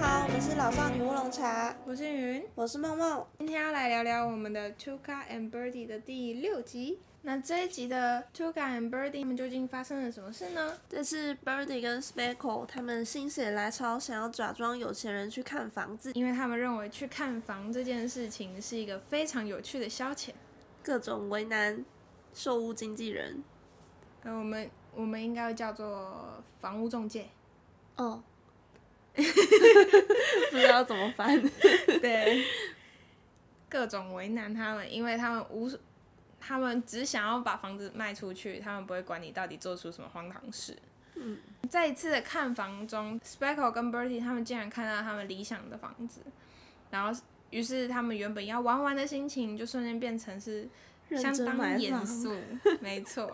家好，我们是老少女乌龙茶，我是云，我是梦梦。今天要来聊聊我们的 Tuka and Birdie 的第六集。那这一集的 Tuka and Birdie 他们究竟发生了什么事呢？这次 Birdie 跟 Speckle 他们心血来潮，想要假装有钱人去看房子，因为他们认为去看房这件事情是一个非常有趣的消遣。各种为难售屋经纪人。呃，我们我们应该叫做房屋中介。哦。不知道怎么翻。对。各种为难他们，因为他们无。他们只想要把房子卖出去，他们不会管你到底做出什么荒唐事。嗯，在一次的看房中，Speckle 跟 Bertie 他们竟然看到他们理想的房子，然后于是他们原本要玩玩的心情，就瞬间变成是相当严肃。没错，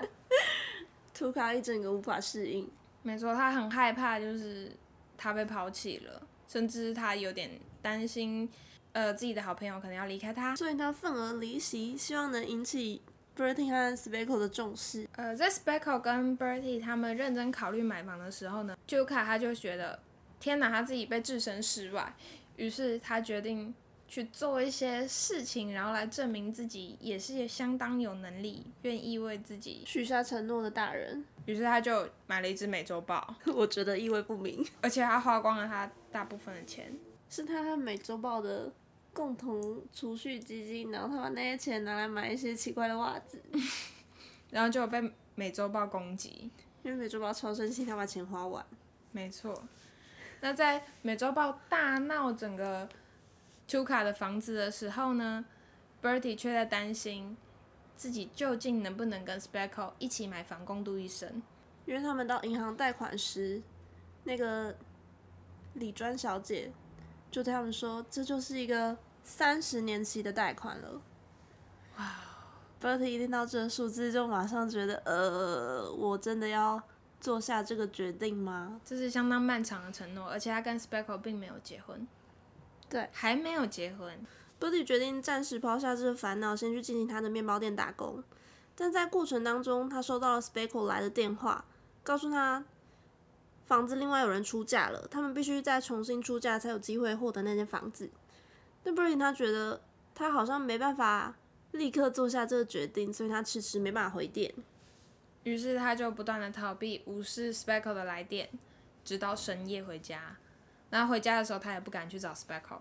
图卡一整个无法适应。没错，他很害怕，就是他被抛弃了，甚至他有点担心。呃，自己的好朋友可能要离开他，所以他愤而离席，希望能引起 Bertie 和 Speckle 的重视。呃，在 Speckle 跟 Bertie 他们认真考虑买房的时候呢 j u k a 他就觉得，天哪，他自己被置身事外，于是他决定去做一些事情，然后来证明自己也是相当有能力，愿意为自己许下承诺的大人。于是他就买了一只美洲豹，我觉得意味不明，而且他花光了他大部分的钱，是他和美洲豹的。共同储蓄基金，然后他把那些钱拿来买一些奇怪的袜子，然后就被美洲豹攻击，因为美洲豹超生气，他把钱花完。没错，那在美洲豹大闹整个 Tuka 的房子的时候呢，Bertie 却在担心自己究竟能不能跟 Speckle 一起买房共度一生，因为他们到银行贷款时，那个李专小姐就对他们说，这就是一个。三十年期的贷款了，哇！Bertie 一听到这个数字，就马上觉得，呃，我真的要做下这个决定吗？这是相当漫长的承诺，而且他跟 Speckle 并没有结婚，对，还没有结婚。Bertie 决定暂时抛下这个烦恼，先去进行他的面包店打工。但在过程当中，他收到了 Speckle 来的电话，告诉他房子另外有人出价了，他们必须再重新出价才有机会获得那间房子。但 Bertie 他觉得他好像没办法立刻做下这个决定，所以他迟迟没办法回电。于是他就不断的逃避，无视 Speckle 的来电，直到深夜回家。然后回家的时候，他也不敢去找 Speckle，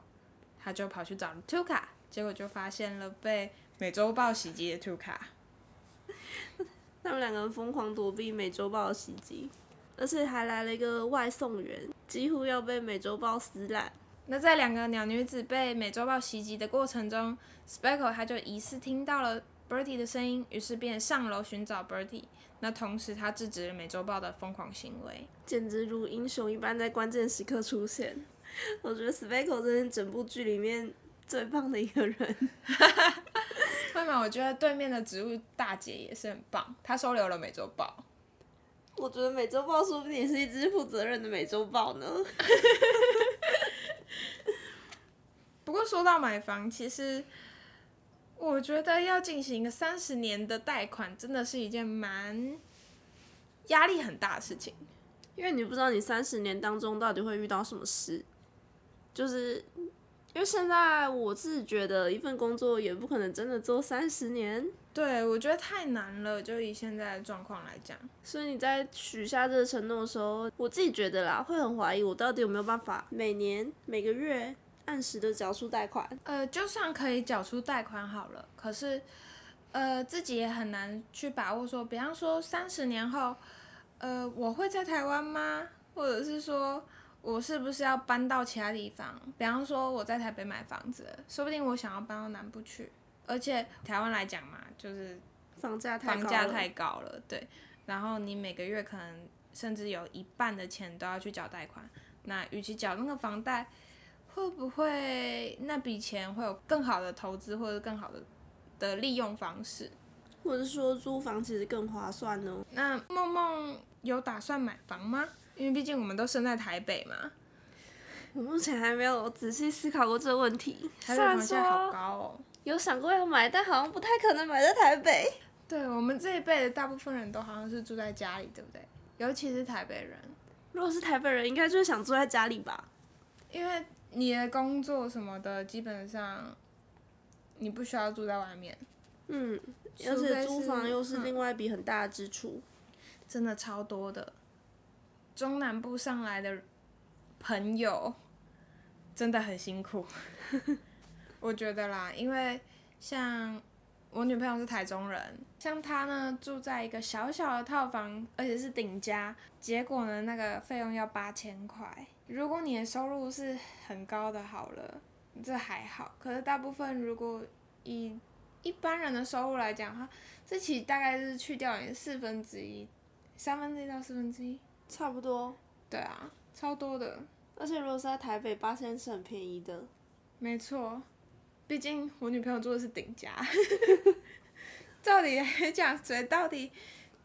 他就跑去找 Tuka，结果就发现了被美洲豹袭击的 Tuka。他们两个人疯狂躲避美洲豹的袭击，而且还来了一个外送员，几乎要被美洲豹撕烂。那在两个鸟女子被美洲豹袭击的过程中，Speckle 他就疑似听到了 Bertie 的声音，于是便上楼寻找 Bertie。那同时他制止了美洲豹的疯狂行为，简直如英雄一般在关键时刻出现。我觉得 Speckle 真是整部剧里面最棒的一个人。为什么？我觉得对面的植物大姐也是很棒，她收留了美洲豹。我觉得美洲豹说不定也是一只负责任的美洲豹呢。不过说到买房，其实我觉得要进行一个三十年的贷款，真的是一件蛮压力很大的事情，因为你不知道你三十年当中到底会遇到什么事。就是因为现在我自己觉得一份工作也不可能真的做三十年，对我觉得太难了，就以现在的状况来讲。所以你在许下这个承诺的时候，我自己觉得啦，会很怀疑我到底有没有办法每年每个月。按时的缴出贷款，呃，就算可以缴出贷款好了，可是，呃，自己也很难去把握说，比方说三十年后，呃，我会在台湾吗？或者是说我是不是要搬到其他地方？比方说我在台北买房子，说不定我想要搬到南部去，而且台湾来讲嘛，就是房价房价太高了，对，然后你每个月可能甚至有一半的钱都要去缴贷款，那与其缴那个房贷。会不会那笔钱会有更好的投资或者更好的的利用方式，或者是说租房其实更划算呢？那梦梦有打算买房吗？因为毕竟我们都生在台北嘛。我目前还没有仔细思考过这个问题。台北房价好高哦。有想过要买，但好像不太可能买在台北。对我们这一辈的大部分人都好像是住在家里，对不对？尤其是台北人。如果是台北人，应该就是想住在家里吧。因为你的工作什么的，基本上你不需要住在外面，嗯，而且租房又是嗯另外一笔很大的支出。真的超多的。中南部上来的朋友真的很辛苦，我觉得啦，因为像我女朋友是台中人，像她呢住在一个小小的套房，而且是顶家，结果呢那个费用要八千块。如果你的收入是很高的，好了，这还好。可是大部分如果以一般人的收入来讲，哈，这其实大概是去掉你四分之一，三分之一到四分之一。差不多，对啊，超多的，而且如果是在台北，八千是很便宜的。没错。毕竟我女朋友住的是顶家，照理来讲，谁到底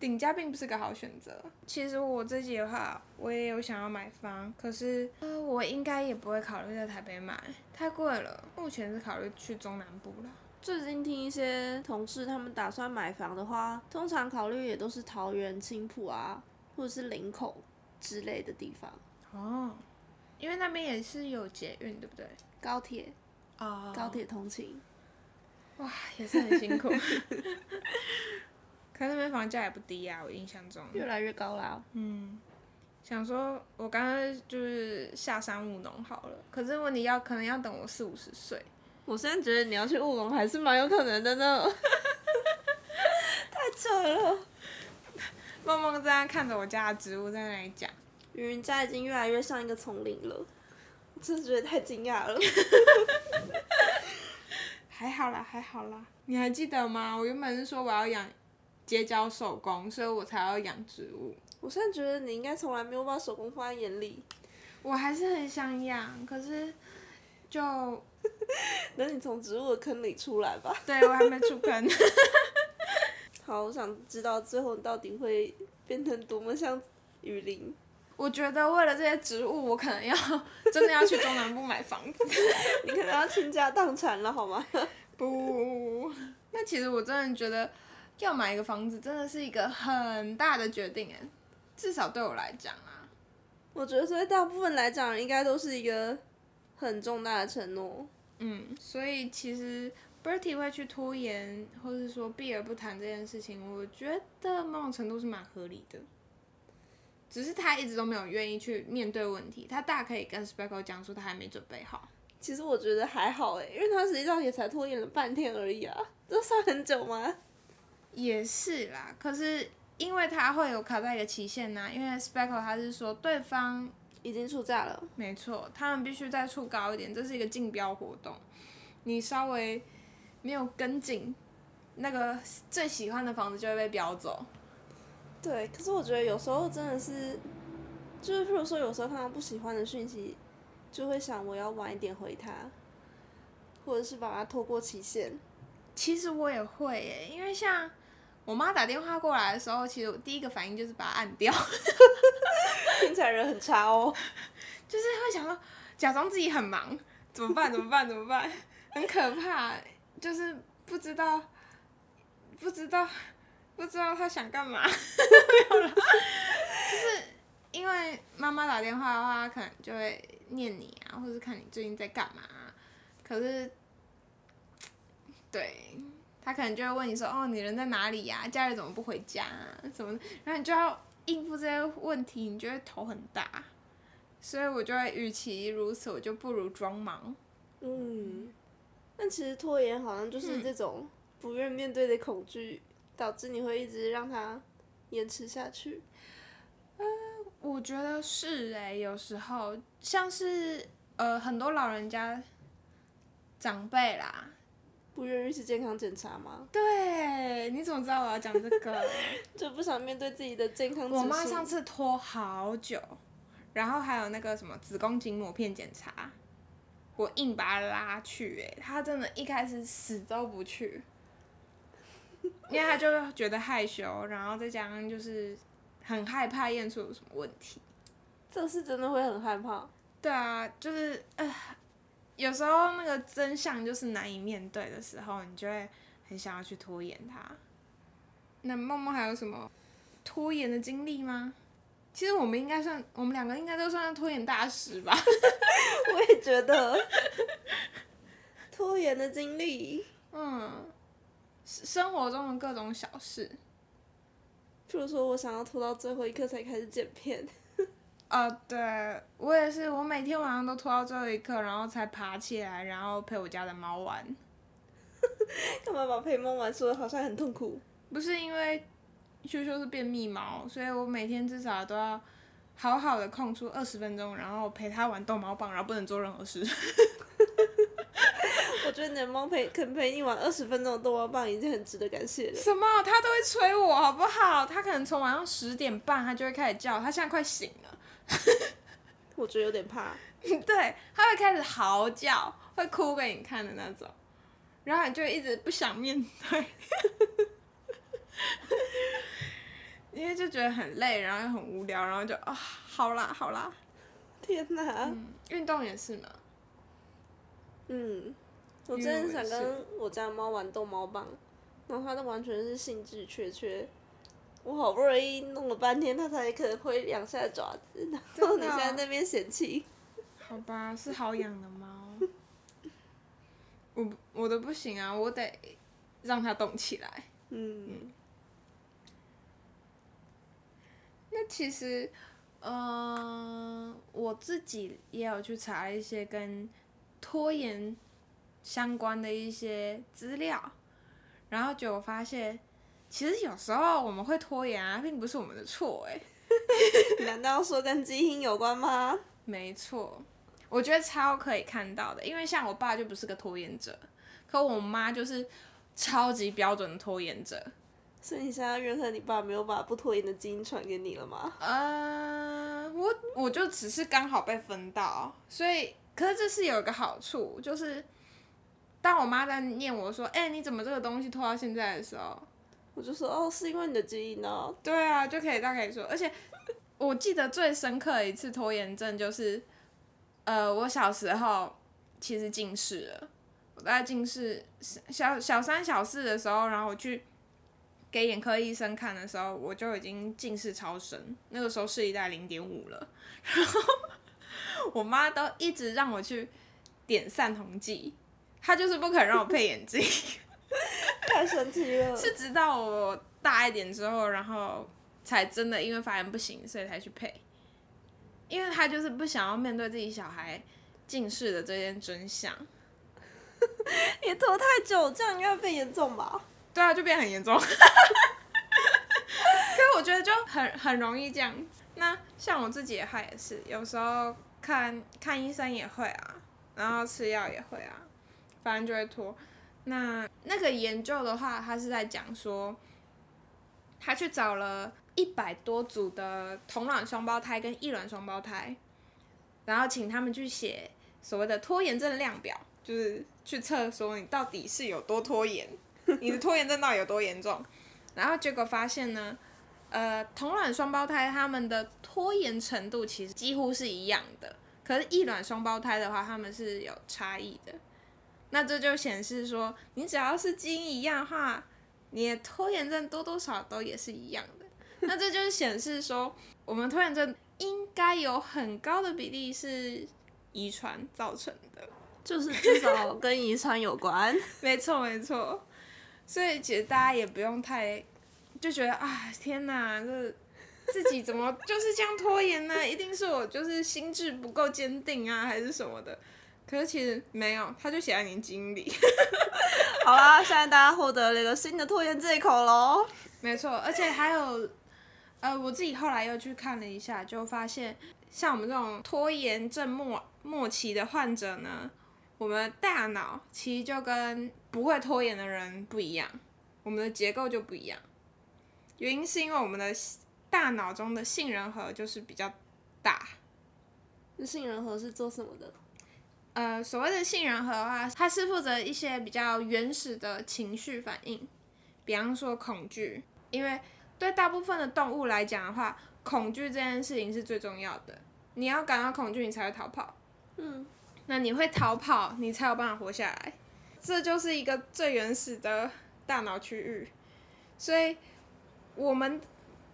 顶家并不是个好选择。其实我自己的话，我也有想要买房，可是呃，我应该也不会考虑在台北买，太贵了。目前是考虑去中南部了。最近听一些同事他们打算买房的话，通常考虑也都是桃园、青浦啊，或者是林口之类的地方。哦，因为那边也是有捷运，对不对？高铁，哦高铁通勤。哇，也是很辛苦。可是那边房价也不低啊，我印象中。越来越高啦。嗯，想说我刚刚就是下山务农好了，可是问题要可能要等我四五十岁。我现在觉得你要去务农还是蛮有可能的呢。太扯了。梦梦在那看着我家的植物在那里讲，云云家已经越来越像一个丛林了，我真的觉得太惊讶了。还好啦，还好啦。你还记得吗？我原本是说我要养结交手工，所以我才要养植物。我现在觉得你应该从来没有把手工放在眼里。我还是很想养，可是就 等你从植物的坑里出来吧。对我还没出坑。好，我想知道最后你到底会变成多么像雨林。我觉得为了这些植物，我可能要真的要去中南部买房子。你可能要倾家荡产了，好吗？不，那其实我真的觉得要买一个房子真的是一个很大的决定哎，至少对我来讲啊。我觉得对大部分来讲，应该都是一个很重大的承诺。嗯，所以其实 Bertie 会去拖延，或是说避而不谈这件事情，我觉得某种程度是蛮合理的。只是他一直都没有愿意去面对问题，他大可以跟 Speckle 讲说他还没准备好。其实我觉得还好诶，因为他实际上也才拖延了半天而已啊，这算很久吗？也是啦，可是因为他会有卡在一个期限呐、因为 Speckle 他是说对方已经出价了，没错，他们必须再出高一点，这是一个竞标活动。你稍微没有跟进，那个最喜欢的房子就会被标走。对。可是我觉得有时候真的是，就是譬如说有时候看到不喜欢的讯息，就会想我要晚一点回他，或者是把它拖过期限。其实我也会诶，因为像我妈打电话过来的时候，其实我第一个反应就是把它按掉，听起来人很差哦。就是会想说假装自己很忙，怎么办？怎么办？怎么办？很可怕，就是不知道，不知道，不知道他想干嘛，没有了，就是因为妈妈打电话的话，可能就会念你啊，或者看你最近在干嘛啊、可是，对他可能就会问你说，哦，你人在哪里呀、假日怎么不回家啊？什么，然后你就要应付这些问题，你就会头很大。所以我就会，与其如此，我就不如装忙。嗯，但其实拖延好像就是这种不愿面对的恐惧，导致你会一直让它延迟下去。呃我觉得是诶、有时候像是呃很多老人家长辈啦，不愿意去健康检查吗？对，你怎么知道我要讲这个？就不想面对自己的健康。我妈上次拖好久，然后还有那个什么子宫颈抹片检查，我硬把她拉去、哎，她真的一开始死都不去，因为她就觉得害羞，然后再加上就是很害怕验出有什么问题。这是真的会很害怕。对啊，就是呃，有时候那个真相就是难以面对的时候，你就会很想要去拖延它。那梦梦还有什么拖延的经历吗？其实我们应该算，我们两个应该都算拖延大师吧。我也觉得，拖延的经历，嗯，生活中的各种小事，譬如说我想要拖到最后一刻才开始剪片。呃，对我也是，我每天晚上都拖到最后一刻，然后才爬起来，然后陪我家的猫玩。干嘛把陪猫玩说的好像很痛苦？不是因为羞羞是便秘猫，所以我每天至少都要好好的空出二十分钟，然后陪它玩逗猫棒，然后不能做任何事。我觉得你的猫陪肯陪你玩二十分钟的逗猫棒已经很值得感谢了。什么？它都会催我，好不好？它可能从晚上十点半，它就会开始叫。它现在快醒了。我觉得有点怕。对，它会开始嚎叫，会哭给你看的那种，然后你就一直不想面对，因为就觉得很累，然后又很无聊，然后就啊，好啦好啦。天哪！嗯，运动也是嘛。嗯，我真的想跟我家猫玩逗猫棒，然后它都完全是兴致缺缺。我好不容易弄了半天，它才可能挥两下爪子，然后你现在那边嫌弃。好吧，是好养的猫。我我的不行啊，我得让它动起来。嗯。那其实，嗯，我自己也有去查一些跟拖延相关的一些资料，然后就发现。其实有时候我们会拖延啊，并不是我们的错哎。难道说跟基因有关吗？没错，我觉得超可以看到的，因为像我爸就不是个拖延者，可我妈就是超级标准的拖延者。所以你现在怨恨你爸没有把不拖延的基因传给你了吗？呃，我我就只是刚好被分到，所以可是这是有一个好处，就是当我妈在念我说：“哎，你怎么这个东西拖到现在的时候？”我就说哦，是因为你的基因呢。对啊，就可以大概说，而且我记得最深刻的一次拖延症就是，呃，我小时候其实近视了，我在近视小小三小四的时候，然后我去给眼科医生看的时候，我就已经近视超深，那个时候视力在零点五了，然后我妈都一直让我去点散瞳剂，她就是不肯让我配眼镜。太神奇了！是直到我大一点之后，然后才真的因为发现不行，所以才去配。因为他就是不想要面对自己小孩近视的这件真相。也拖太久，这样应该会变严重吧？对啊，就变很严重。可是我觉得就很很容易这样。那像我自己的话也是，有时候看看医生也会啊，然后吃药也会啊，反正就会拖。那那个研究的话，他是在讲说，他去找了一百多组的同卵双胞胎跟异卵双胞胎，然后请他们去写所谓的拖延症量表，就是去测说你到底是有多拖延，你的拖延症到底有多严重。然后结果发现呢，呃，同卵双胞胎他们的拖延程度其实几乎是一样的，可是异卵双胞胎的话，他们是有差异的。那这就显示说，你只要是基因一样的话，你的拖延症多多少都也是一样的。那这就是显示说，我们拖延症应该有很高的比例是遗传造成的，就是至少跟遗传有关。没错没错，所以其实大家也不用太就觉得啊，天哪，这自己怎么就是这样拖延呢？一定是我就是心智不够坚定啊，还是什么的。可是其实没有，他就写在你经里。好啦，现在大家获得了一个新的拖延这一口喽。没错，而且还有，呃，我自己后来又去看了一下，就发现像我们这种拖延症末末期的患者呢，我们大脑其实就跟不会拖延的人不一样，我们的结构就不一样。原因是因为我们的大脑中的杏仁核就是比较大。那杏仁核是做什么的？呃，所谓的杏仁核的话，它是负责一些比较原始的情绪反应，比方说恐惧，因为对大部分的动物来讲的话，恐惧这件事情是最重要的。你要感到恐惧，你才会逃跑。嗯，那你会逃跑，你才有办法活下来。这就是一个最原始的大脑区域。所以我们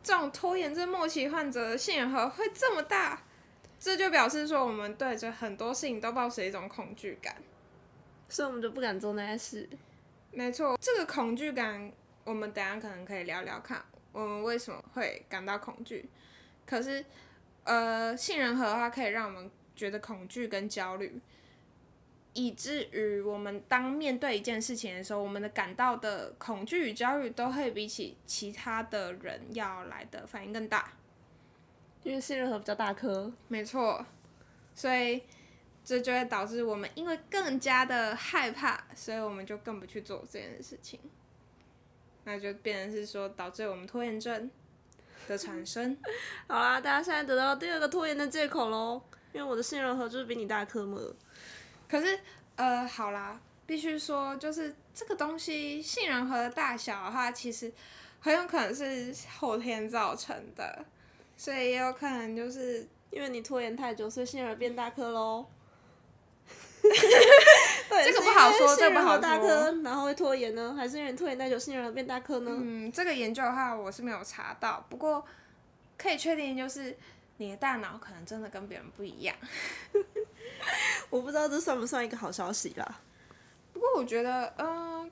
这种拖延症末期患者的杏仁核会这么大，这就表示说我们对着很多事情都抱持一种恐惧感。所以我们就不敢做那些事。没错，这个恐惧感，我们等下可能可以聊聊看，我们为什么会感到恐惧。可是，呃，杏仁核的话，可以让我们觉得恐惧跟焦虑，以至于我们当面对一件事情的时候，我们的感到的恐惧与焦虑都会比起其他的人要来的反应更大。因为杏仁核比较大颗，没错，所以这就会导致我们因为更加的害怕，所以我们就更不去做这件事情，那就变成是说导致我们拖延症的产生。好啦，大家现在得到第二个拖延的借口喽，因为我的杏仁核就是比你大颗嘛。可是，呃，好啦，必须说，就是这个东西杏仁核的大小的话，其实很有可能是后天造成的，所以也有可能就是因为你拖延太久，所以杏仁变大颗喽。这个不好说，这个不好大说。颗，然后会拖延呢？还是因为你拖延太久，杏仁变大颗呢？嗯，这个研究的话我是没有查到，不过可以确定就是你的大脑可能真的跟别人不一样。我不知道这算不算一个好消息啦。不过我觉得，嗯、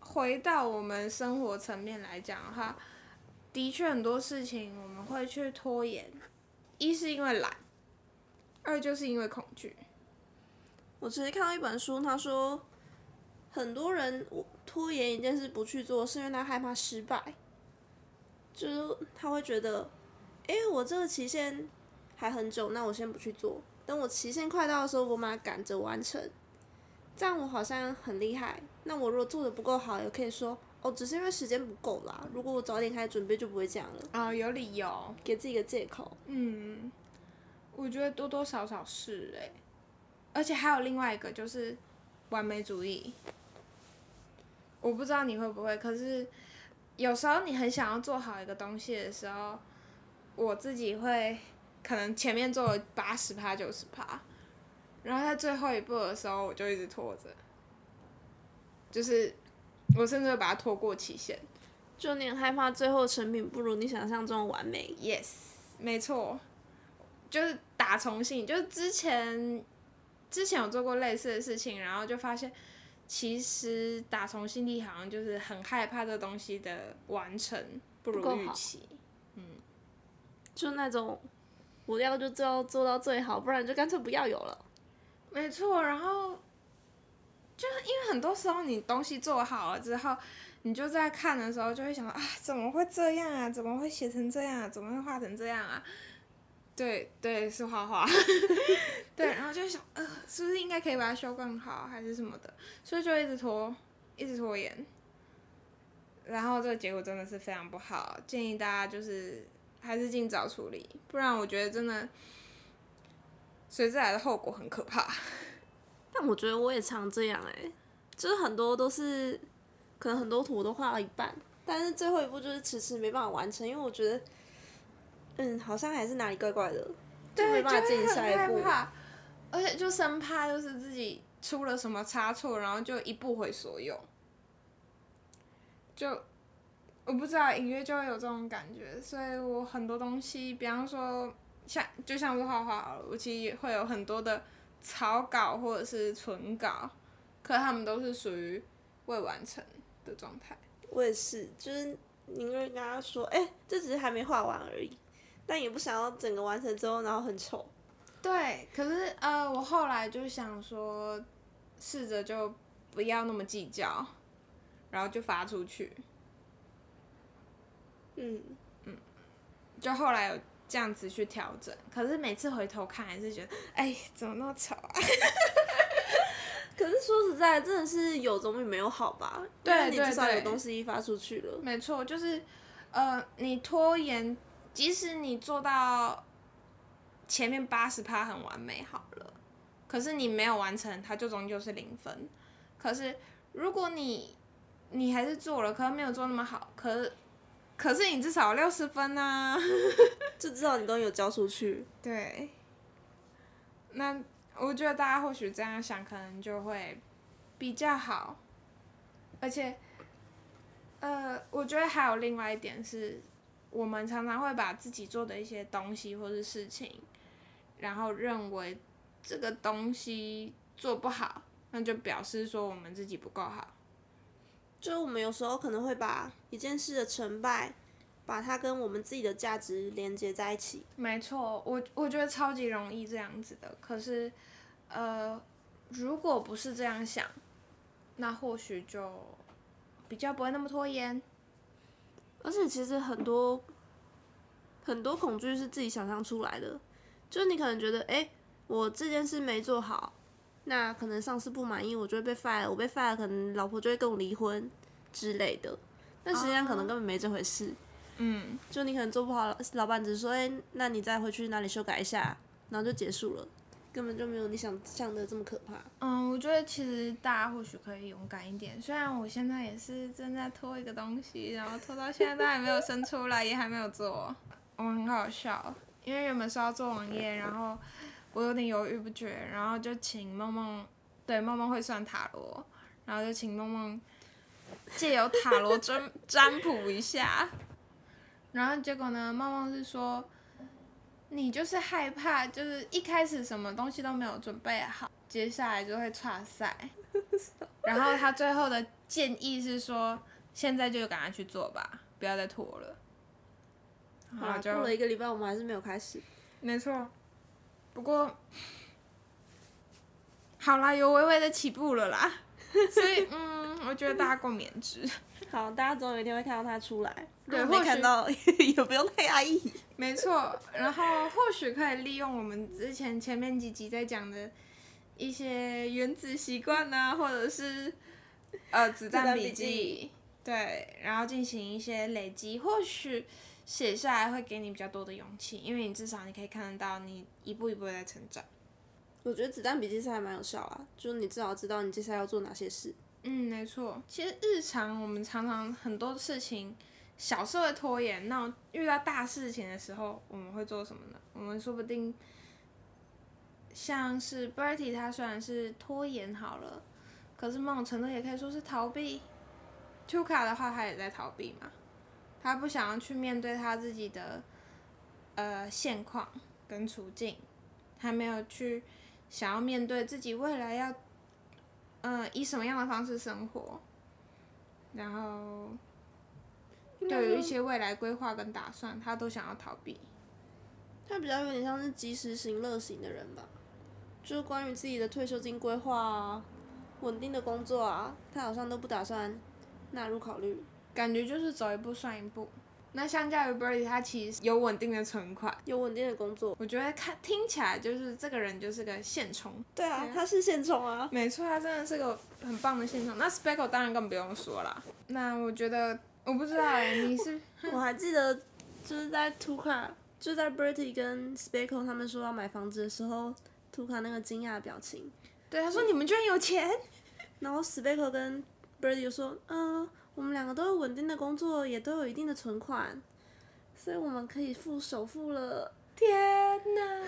回到我们生活层面来讲的话，的确很多事情我们会去拖延，一是因为懒，二就是因为恐惧。我其实看到一本书，他说很多人拖延一件事不去做，是因为他害怕失败，就是他会觉得，诶，我这个期限还很久，那我先不去做，等我期限快到的时候，我马上赶着完成，这样我好像很厉害。那我如果做的不够好，也可以说，哦，只是因为时间不够啦。如果我早点开始准备，就不会这样了，啊、有理由。给自己一个借口。嗯，我觉得多多少少是诶、而且还有另外一个就是完美主义。我不知道你会不会，可是有时候你很想要做好一个东西的时候，我自己会可能前面做了八十趴九十趴，然后在最后一步的时候我就一直拖着，就是我甚至会把它拖过期限。就你很害怕最后成品不如你想象中的完美。Yes，没错，就是打从心，就是之前之前有做过类似的事情，然后就发现，其实打从心底好像就是很害怕这东西的完成不如预期。嗯就那种我要就就要做到最好，不然就干脆不要有了。没错，然后就是因为很多时候你东西做好了之后，你就在看的时候就会想啊，怎么会这样啊？怎么会写成这样啊？怎么会画成这样啊？对对，是画画，对，然后就想，呃，是不是应该可以把它修更好，还是什么的？所以就一直拖，一直拖延，然后这个结果真的是非常不好，建议大家就是还是尽早处理，不然我觉得真的随之来的后果很可怕。但我觉得我也常这样哎、就是很多都是可能很多图我都画到一半，但是最后一步就是迟迟没办法完成，因为我觉得，嗯，好像还是哪里怪怪的，就对，没办法进行下一步。而且就生怕就是自己出了什么差错，然后就一步回所有。就我不知道，隐约就会有这种感觉，所以我很多东西，比方说像就像是画画我其实也会有很多的草稿或者是存稿，可他们都是属于未完成的状态。我也是，就是宁愿跟他说，哎、这只是还没画完而已，但也不想要整个完成之后然后很丑。对，可是呃，我后来就想说，试着就不要那么计较，然后就发出去。嗯，就后来有这样子去调整，可是每次回头看还是觉得，哎，怎么那么丑啊？可是说实在，真的是有总比没有好吧？对你至少有东西发出去了。没错，就是呃，你拖延，即使你做到前面八十趴很完美好了，可是你没有完成，它就终究是零分。可是如果你你还是做了，可是没有做那么好，可是可是你至少六十分啊。就至少你都有交出去。对，那我觉得大家或许这样想，可能就会比较好，而且，呃，我觉得还有另外一点是，我们常常会把自己做的一些东西或是事情，然后认为这个东西做不好，那就表示说我们自己不够好。就我们有时候可能会把一件事的成败，把它跟我们自己的价值连接在一起。没错，我我觉得超级容易这样子的。可是，呃，如果不是这样想，那或许就比较不会那么拖延。而且其实很多很多恐惧是自己想象出来的，就是你可能觉得，哎、我这件事没做好，那可能上司不满意，我就会被 fire，我被 fire，可能老婆就会跟我离婚之类的。但实际上可能根本没这回事，嗯，就你可能做不好，老板只是说，哎、那你再回去哪里修改一下，然后就结束了，根本就没有你想象的这么可怕。嗯，我觉得其实大家或许可以勇敢一点。虽然我现在也是正在拖一个东西，然后拖到现在都还没有生出来，也还没有做。我很好笑，因为原本是要做网页，然后我有点犹豫不决，然后就请梦梦，对，梦梦会算塔罗，然后就请梦梦借由塔罗占 占卜一下，然后结果呢，梦梦是说。你就是害怕，就是一开始什么东西都没有准备好，接下来就会岔赛。然后他最后的建议是说，现在就赶快去做吧，不要再拖了。好过了一个礼拜，我们还是没有开始。没错，不过好啦，有微微的起步了啦，所以嗯，我觉得大家共勉之。好，大家总有一天会看到他出来。对如果没或许看到 也不用太压抑。没错，然后或许可以利用我们之前前面几集在讲的一些原子习惯啊，或者是呃子弹笔记，对，然后进行一些累积，或许写下来会给你比较多的勇气，因为你至少你可以看得到你一步一步地在成长。我觉得子弹笔记是还蛮有效啊，就是你至少知道你接下来要做哪些事。嗯，没错。其实日常我们常常很多事情，小事会拖延，那遇到大事情的时候，我们会做什么呢？我们说不定像是 Bertie，他虽然是拖延好了，可是某种程度也可以说是逃避。Tuka 卡的话，他也在逃避嘛，他不想要去面对他自己的呃现况跟处境，他没有去想要面对自己未来要呃，以什么样的方式生活，然后对于一些未来规划跟打算，他都想要逃避。他比较有点像是及时行乐型的人吧，就是关于自己的退休金规划啊、稳定的工作啊，他好像都不打算纳入考虑。感觉就是走一步算一步。那相较于 Birdy，他其实有稳定的存款，有稳定的工作，我觉得看听起来就是这个人就是个现充。对啊，他是现充啊。没错，他真的是个很棒的现充。那 Speckle 当然更不用说啦。那我觉得我不知道哎、你是 我还记得就是在图卡，就在 Bertie 跟 Speckle 他们说要买房子的时候，图卡那个惊讶的表情，对他说你们居然有钱，然后 Speckle 跟 Bertie 就说，嗯、我们两个都有稳定的工作，也都有一定的存款，所以我们可以付首付了。天哪！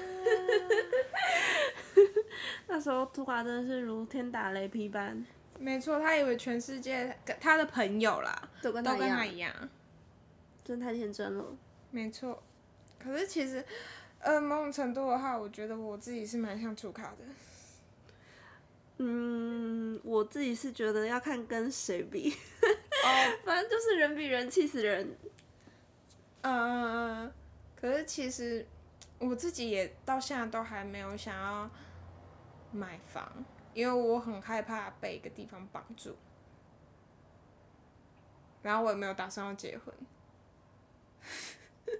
那时候图卡真的是如天打雷劈般，没错，他以为全世界跟他的朋友啦都跟都跟他一样。真的太天真了。没错，可是其实，呃，某种程度的话，我觉得我自己是蛮像楚卡的。嗯，我自己是觉得要看跟谁比，哦，反正就是人比人气死人。嗯，可是其实我自己也到现在都还没有想要买房，因为我很害怕被一个地方绑住，然后我也没有打算要结婚，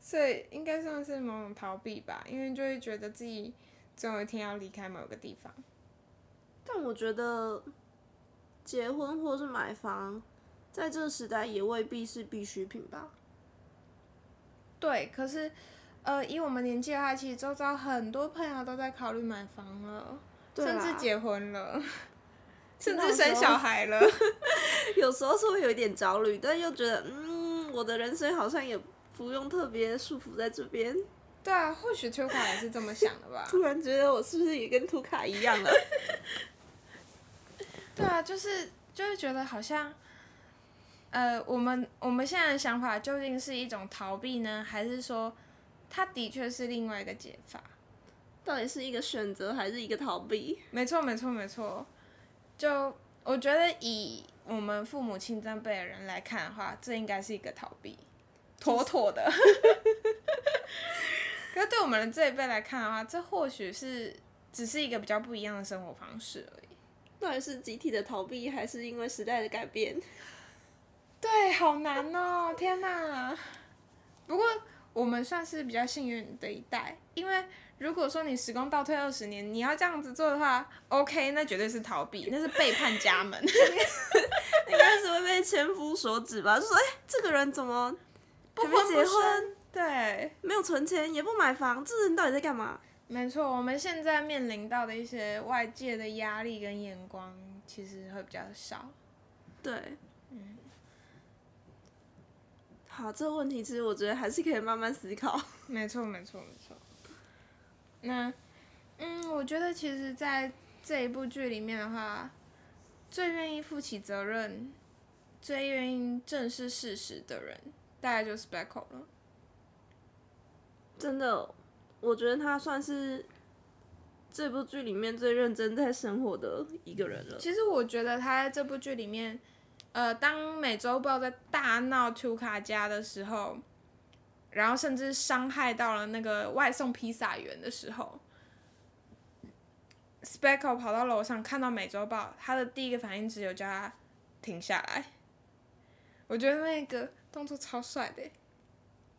所以应该算是某种逃避吧，因为就会觉得自己总有一天要离开某个地方。但我觉得结婚或是买房，在这个时代也未必是必需品吧。对，可是，呃，以我们年纪的话，其实周遭很多朋友都在考虑买房了，甚至结婚了，甚至生小 孩了。有时候是会有一点焦虑，但又觉得，嗯，我的人生好像也不用特别束缚在这边。对啊，或许 t 卡也是这么想的吧。突然觉得我是不是也跟图卡一样了？对啊，就是就会觉得好像，呃，我们我们现在的想法究竟是一种逃避呢，还是说它的确是另外一个解法？到底是一个选择还是一个逃避？没错，没错，没错。就我觉得以我们父母亲这辈的人来看的话，这应该是一个逃避，妥妥的。可是对我们的这一辈来看的话，这或许是只是一个比较不一样的生活方式而已。到底是集体的逃避，还是因为时代的改变？对，好难哦！天哪。不过我们算是比较幸运的一代，因为如果说你时光倒退二十年，你要这样子做的话，OK，那绝对是逃避，那是背叛家门。应该是会被千夫所指吧？就说，哎、这个人怎么不结婚，对，没有存钱，也不买房，这人到底在干嘛？没错，我们现在面临到的一些外界的压力跟眼光，其实会比较少。对，嗯好，这个问题其实我觉得还是可以慢慢思考。没错，没错，没错。那，嗯，我觉得其实，在这一部剧里面的话，最愿意负起责任、最愿意正视事实的人，大概就是 Speckle 了。真的，我觉得他算是这部剧里面最认真在生活的一个人了。其实我觉得他在这部剧里面，呃，当美洲豹在大闹图卡家的时候，然后甚至伤害到了那个外送披萨员的时候，Speckle 跑到楼上看到美洲豹，他的第一个反应只有叫他停下来。我觉得那个动作超帅的欸。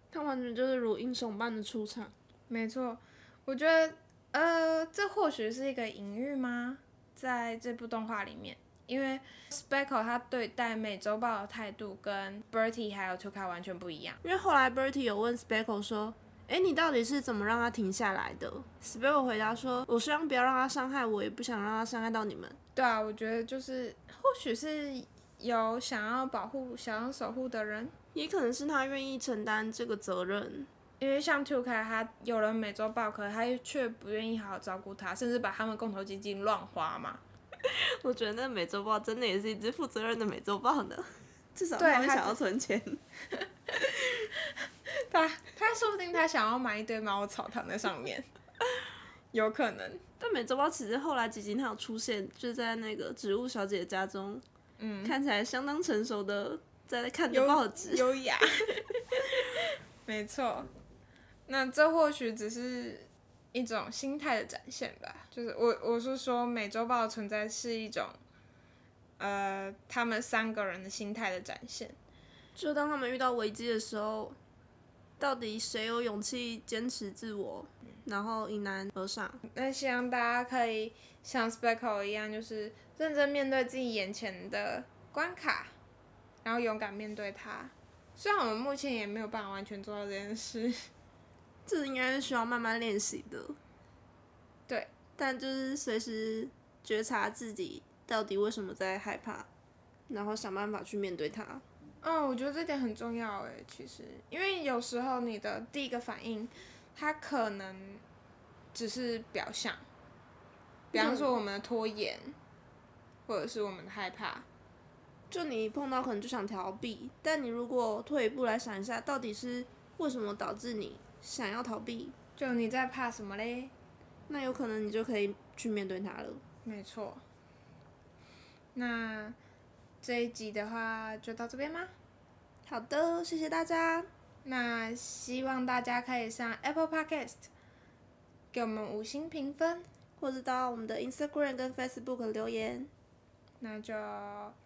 他完全就是如英雄般的出场。没错，我觉得，呃，这或许是一个隐喻吗？在这部动画里面，因为 Speckle 他对待美洲豹的态度跟 Bertie 还有 Tuka 完全不一样。因为后来 Bertie 有问 Speckle 说：“哎，你到底是怎么让他停下来的？”Speckle 回答说：“我希望不要让他伤害我，也不想让他伤害到你们。对啊，我觉得就是或许是有想要保护、想要守护的人，也可能是他愿意承担这个责任。因为像 Tuka 他有了美洲豹，可是他却不愿意好好照顾他，甚至把他们共同基金乱花嘛。我觉得那美洲豹真的也是一只负责任的美洲豹呢，至少对他想要存钱。他他说不定他想要买一堆猫草躺在上面，有可能。但美洲豹其实后来几集它有出现，就在那个植物小姐家中，嗯，看起来相当成熟的在看着报纸。优雅，没错。那这或许只是一种心态的展现吧。就是我我是说，美洲豹的存在是一种，呃，他们三个人的心态的展现。就当他们遇到危机的时候，到底谁有勇气坚持自我，然后迎难而上？那希望大家可以像 Speckle 一样，就是认真面对自己眼前的关卡，然后勇敢面对它。虽然我们目前也没有办法完全做到这件事，这应该是需要慢慢练习的。对，但就是随时觉察自己到底为什么在害怕，然后想办法去面对它。嗯，我觉得这点很重要诶，其实，因为有时候你的第一个反应，它可能只是表象，比方说我们的拖延，或者是我们的害怕。就你碰到可能就想逃避，但你如果退一步来想一下，到底是为什么导致你想要逃避，就你在怕什么嘞？那有可能你就可以去面对它了。没错。那这一集的话就到这边吗？好的，谢谢大家。那希望大家可以上 Apple Podcast 给我们五星评分。或者到我们的 Instagram 跟 Facebook 留言，那就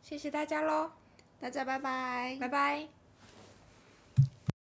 谢谢大家喽，大家拜拜。拜拜。